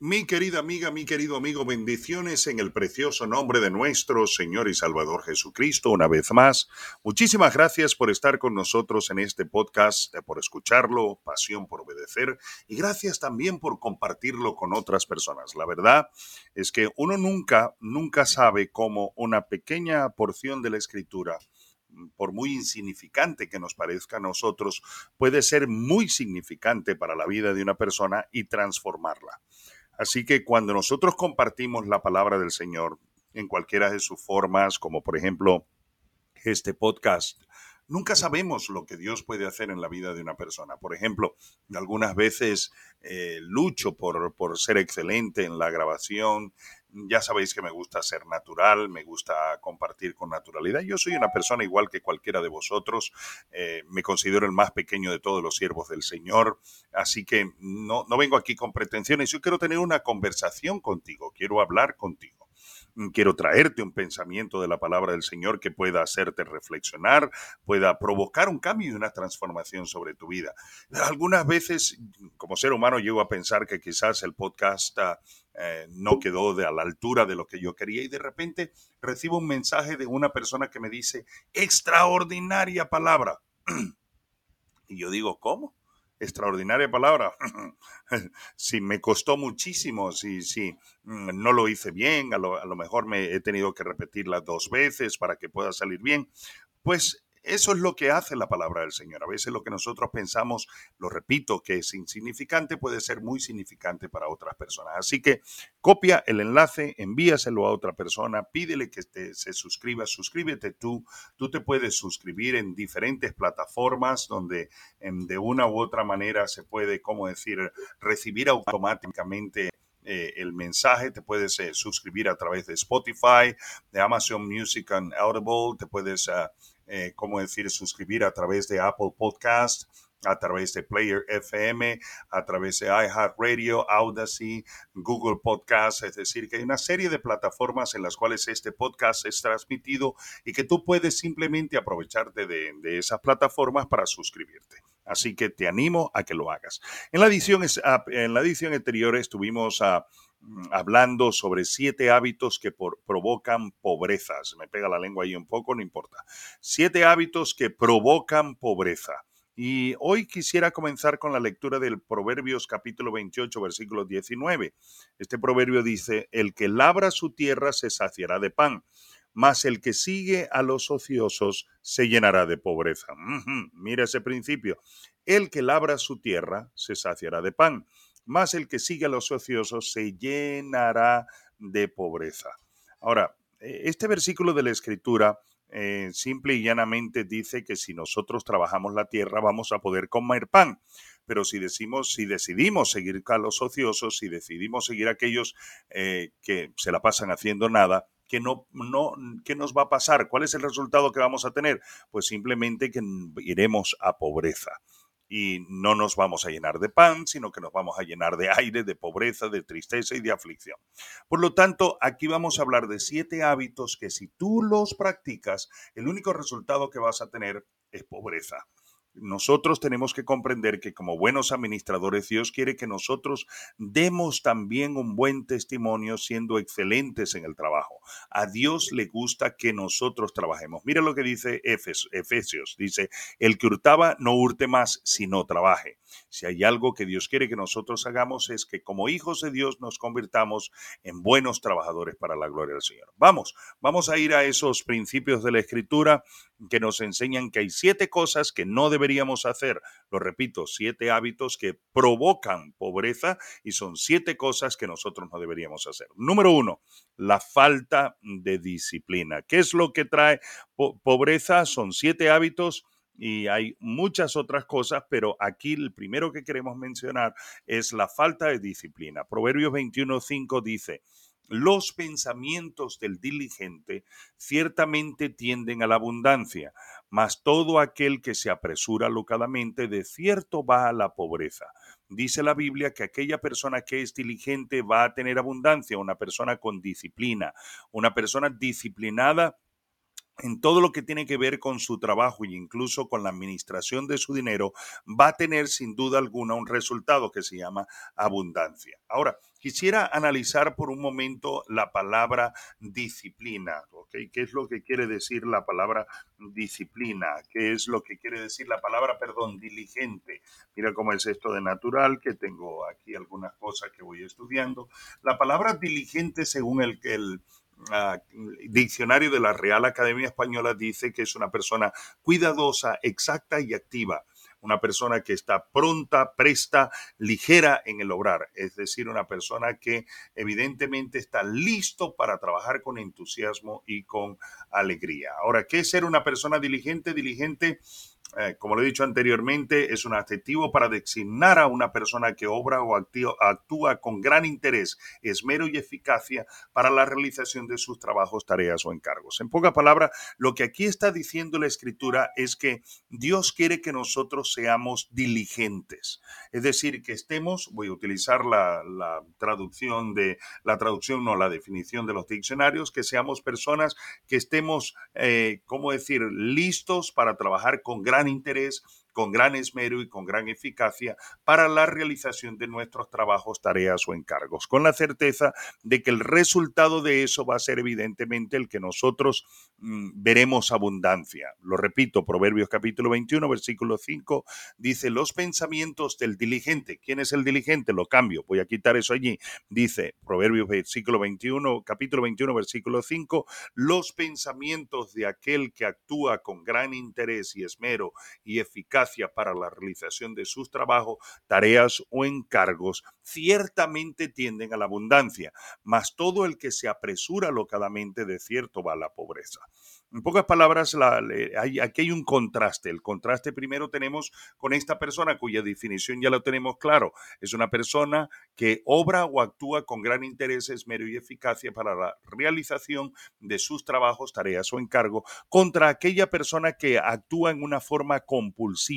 Mi querida amiga, mi querido amigo, bendiciones en el precioso nombre de nuestro Señor y Salvador Jesucristo. Una vez más, muchísimas gracias por estar con nosotros en este podcast, eh, por escucharlo, pasión por obedecer y gracias también por compartirlo con otras personas. La verdad es que uno nunca, nunca sabe cómo una pequeña porción de la escritura por muy insignificante que nos parezca a nosotros, puede ser muy significante para la vida de una persona y transformarla. Así que cuando nosotros compartimos la palabra del Señor en cualquiera de sus formas, como por ejemplo este podcast, nunca sabemos lo que Dios puede hacer en la vida de una persona. Por ejemplo, algunas veces eh, lucho por, ser excelente en la grabación, ya sabéis que me gusta ser natural, me gusta compartir con naturalidad. Yo soy una persona igual que cualquiera de vosotros. Eh, me considero el más pequeño de todos los siervos del Señor. Así que no, no vengo aquí con pretensiones. Yo quiero tener una conversación contigo. Quiero hablar contigo. Mm, quiero traerte un pensamiento de la palabra del Señor que pueda hacerte reflexionar, pueda provocar un cambio y una transformación sobre tu vida. Algunas veces, como ser humano, llego a pensar que quizás el podcast ah, eh, no quedó de a la altura de lo que yo quería y de repente recibo un mensaje de una persona que me dice, extraordinaria palabra. y yo digo, ¿cómo? Extraordinaria palabra. si me costó muchísimo, si, si mm, no lo hice bien, a lo, a lo mejor me he tenido que repetirla dos veces para que pueda salir bien, pues eso es lo que hace la palabra del Señor. A veces lo que nosotros pensamos, lo repito, que es insignificante, puede ser muy significante para otras personas. Así que copia el enlace, envíaselo a otra persona, pídele que se suscriba, suscríbete tú. Tú te puedes suscribir en diferentes plataformas donde em, de una u otra manera se puede, como decir, recibir automáticamente eh, el mensaje, te puedes eh, suscribir a través de Spotify, de Amazon Music and Audible, te puedes ah, eh, como decir, suscribir a través de Apple Podcast, a través de Player FM, a través de iHeartRadio, Audacy, Google Podcast, es decir, que hay una serie de plataformas en las cuales este podcast es transmitido y que tú puedes simplemente aprovecharte de, esas plataformas para suscribirte. Así que te animo a que lo hagas. En la edición, en la edición anterior estuvimos a hablando sobre siete hábitos que provocan pobreza. Se me pega la lengua ahí un poco, no importa. Siete hábitos que provocan pobreza. Y hoy quisiera comenzar con la lectura del Proverbios capítulo 28, versículo 19. Este proverbio dice, el que labra su tierra se saciará de pan, mas el que sigue a los ociosos se llenará de pobreza. Mira ese principio. El que labra su tierra se saciará de pan, más el que sigue a los ociosos se llenará de pobreza. Ahora, e, este versículo de la Escritura eh, simple y llanamente dice que si nosotros trabajamos la tierra vamos a poder comer pan. Pero si decimos, si decidimos seguir a los ociosos, si decidimos seguir a aquellos eh, que se la pasan haciendo nada, ¿qué nos va a pasar? ¿Cuál es el resultado que vamos a tener? Pues simplemente que iremos a pobreza y no nos vamos a llenar de pan, sino que nos vamos a llenar de aire, de pobreza, de tristeza y de aflicción. Por lo tanto, aquí vamos a hablar de siete hábitos que si tú los practicas, el único resultado que vas a tener es pobreza nosotros tenemos que comprender que como buenos administradores, Dios quiere que nosotros demos también un buen testimonio siendo excelentes en el trabajo. A Dios le gusta que nosotros trabajemos. Mira lo que dice Efesios. Dice, el que hurtaba no hurte más, sino trabaje. Si hay algo que Dios quiere que nosotros hagamos es que como hijos de Dios nos convirtamos en buenos trabajadores para la gloria del Señor. Vamos, vamos a ir a esos principios de la Escritura que nos enseñan que hay siete cosas que no deberíamos hacer. Lo repito, siete hábitos que provocan pobreza y son siete cosas que nosotros no deberíamos hacer. Número uno, la falta de disciplina. ¿Qué es lo que trae pobreza? Son siete hábitos y hay muchas otras cosas, pero aquí el primero que queremos mencionar es la falta de disciplina. Proverbios 21.5 dice, los pensamientos del diligente ciertamente tienden a la abundancia, mas todo aquel que se apresura locadamente de cierto va a la pobreza. Dice la Biblia que aquella persona que es diligente va a tener abundancia, una persona con disciplina, una persona disciplinada en todo lo que tiene que ver con su trabajo e incluso con la administración de su dinero, va a tener sin duda alguna un resultado que se llama abundancia. Ahora, quisiera analizar por un momento la palabra disciplina, ¿ok? ¿Qué es lo que quiere decir la palabra disciplina? ¿Qué es lo que quiere decir la palabra, perdón, diligente? Mira cómo es esto de natural, que tengo aquí algunas cosas que voy estudiando. La palabra diligente, según el, el diccionario de la Real Academia Española dice que es una persona cuidadosa, exacta y activa. Una persona que está pronta, presta, ligera en el obrar. Es decir, una persona que evidentemente está listo para trabajar con entusiasmo y con alegría. Ahora, ¿qué es ser una persona diligente? Diligente eh, como lo he dicho anteriormente, es un adjetivo para designar a una persona que obra o actúa con gran interés, esmero y eficacia para la realización de sus trabajos, tareas o encargos. En pocas palabras, lo que aquí está diciendo la escritura es que Dios quiere que nosotros seamos diligentes, es decir, que estemos, voy a utilizar la, traducción de, la traducción, no la definición de los diccionarios, que seamos personas que estemos, eh, ¿cómo decir?, listos para trabajar con gran interés con gran esmero y con gran eficacia para la realización de nuestros trabajos, tareas o encargos, con la certeza de que el resultado de eso va a ser evidentemente el que nosotros mm, veremos abundancia. Lo repito, Proverbios capítulo 21, versículo 5, dice, los pensamientos del diligente. ¿Quién es el diligente? Lo cambio, voy a quitar eso allí. Dice Proverbios versículo 21, capítulo 21, versículo 5, los pensamientos de aquel que actúa con gran interés y esmero y eficacia para la realización de sus trabajos, tareas o encargos, ciertamente tienden a la abundancia, mas todo el que se apresura locadamente de cierto va a la pobreza. En pocas palabras, aquí hay un contraste. El contraste primero tenemos con esta persona cuya definición ya lo tenemos claro. Es una persona que obra o actúa con gran interés, esmero y eficacia para la realización de sus trabajos, tareas o encargos, contra aquella persona que actúa en una forma compulsiva.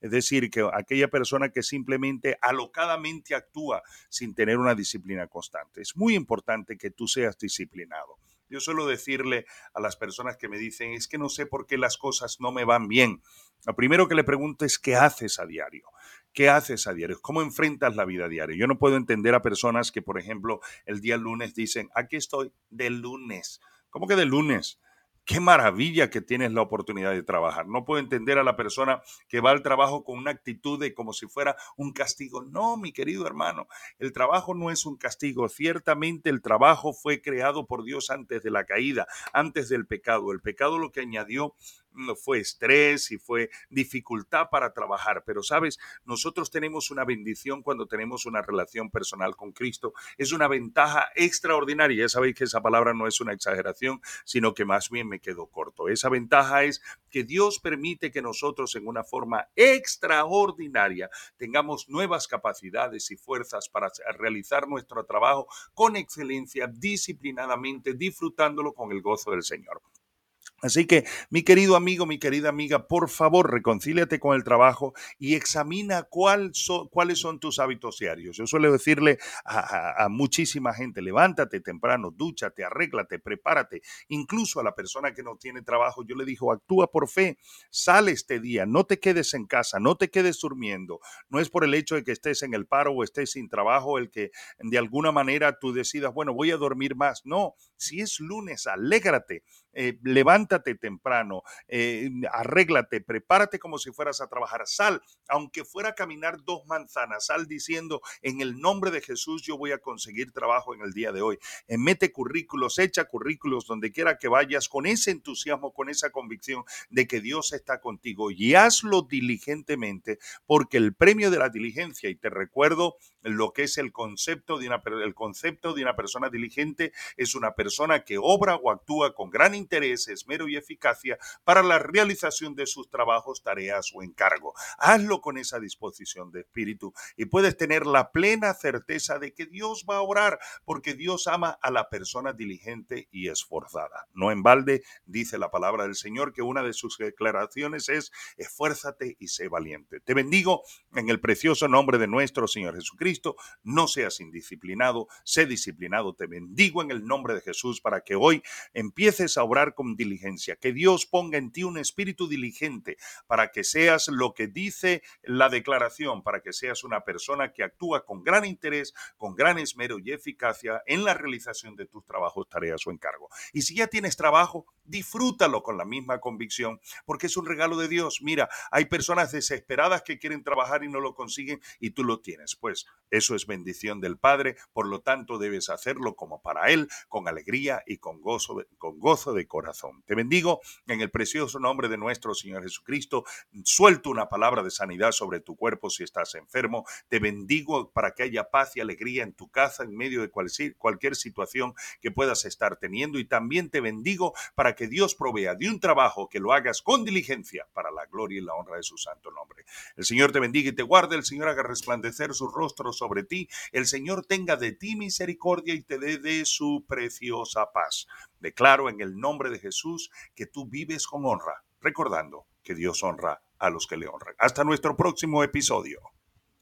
Es decir, que aquella persona que simplemente alocadamente actúa sin tener una disciplina constante. Es muy importante que tú seas disciplinado. Yo suelo decirle a las personas que me dicen, es que no sé por qué las cosas no me van bien. Lo primero que le pregunto es, ¿qué haces a diario? ¿Qué haces a diario? ¿Cómo enfrentas la vida diaria? Yo no puedo entender a personas que, por ejemplo, el día lunes dicen, aquí estoy de lunes. ¿Cómo que de lunes? Qué maravilla que tienes la oportunidad de trabajar. No puedo entender a la persona que va al trabajo con una actitud de como si fuera un castigo. No, mi querido hermano, el trabajo no es un castigo. Ciertamente el trabajo fue creado por Dios antes de la caída, antes del pecado. El pecado lo que añadió fue estrés y fue dificultad para trabajar. Pero sabes, nosotros tenemos una bendición cuando tenemos una relación personal con Cristo. Es una ventaja extraordinaria. Ya sabéis que esa palabra no es una exageración, sino que más bien me quedo corto. Esa ventaja es que Dios permite que nosotros en una forma extraordinaria tengamos nuevas capacidades y fuerzas para realizar nuestro trabajo con excelencia, disciplinadamente, disfrutándolo con el gozo del Señor. Así que, mi querido amigo, mi querida amiga, por favor, reconcíliate con el trabajo y examina cuáles son tus hábitos diarios. Yo suelo decirle a, muchísima gente, levántate temprano, dúchate, arréglate, prepárate. Incluso a la persona que no tiene trabajo, yo le digo, actúa por fe, sale este día, no te quedes en casa, no te quedes durmiendo. No es por el hecho de que estés en el paro o estés sin trabajo el que de alguna manera tú decidas, bueno, voy a dormir más. No, si es lunes, alégrate, eh, levántate temprano, eh, arréglate, prepárate como si fueras a trabajar, sal, aunque fuera a caminar dos manzanas, sal diciendo, en el nombre de Jesús yo voy a conseguir trabajo en el día de hoy. Eh, mete currículos, echa currículos donde quiera que vayas, con ese entusiasmo, con esa convicción de que Dios está contigo y hazlo diligentemente, porque el premio de la diligencia, y te recuerdo lo que es el concepto de una, el concepto de una persona diligente, es una persona que obra o actúa con gran interés, esmero y eficacia para la realización de sus trabajos, tareas o encargo. Hazlo con esa disposición de espíritu y puedes tener la plena certeza de que Dios va a orar porque Dios ama a la persona diligente y esforzada. No en balde dice la palabra del Señor que una de sus declaraciones es esfuérzate y sé valiente. Te bendigo en el precioso nombre de nuestro Señor Jesucristo. No seas indisciplinado, sé disciplinado. Te bendigo en el nombre de Jesús para que hoy empieces a obrar obrar con diligencia. Que Dios ponga en ti un espíritu diligente para que seas lo que dice la declaración, para que seas una persona que actúa con gran interés, con gran esmero y eficacia en la realización de tus trabajos, tareas o encargos. Y si ya tienes trabajo, disfrútalo con la misma convicción, porque es un regalo de Dios. Mira, hay personas desesperadas que quieren trabajar y no lo consiguen y tú lo tienes. Pues eso es bendición del Padre, por lo tanto debes hacerlo como para Él, con alegría y con gozo con gozo de corazón. Te bendigo en el precioso nombre de nuestro Señor Jesucristo. Suelto una palabra de sanidad sobre tu cuerpo si estás enfermo. Te bendigo para que haya paz y alegría en tu casa en medio de cualquier, cualquier situación que puedas estar teniendo. Y también te bendigo para que Dios provea de un trabajo que lo hagas con diligencia para la gloria y la honra de su santo nombre. El Señor te bendiga y te guarde. El Señor haga resplandecer su rostro sobre ti. El Señor tenga de ti misericordia y te dé de su preciosa paz. Declaro en el nombre de Jesús que tú vives con honra, recordando que Dios honra a los que le honran. Hasta nuestro próximo episodio.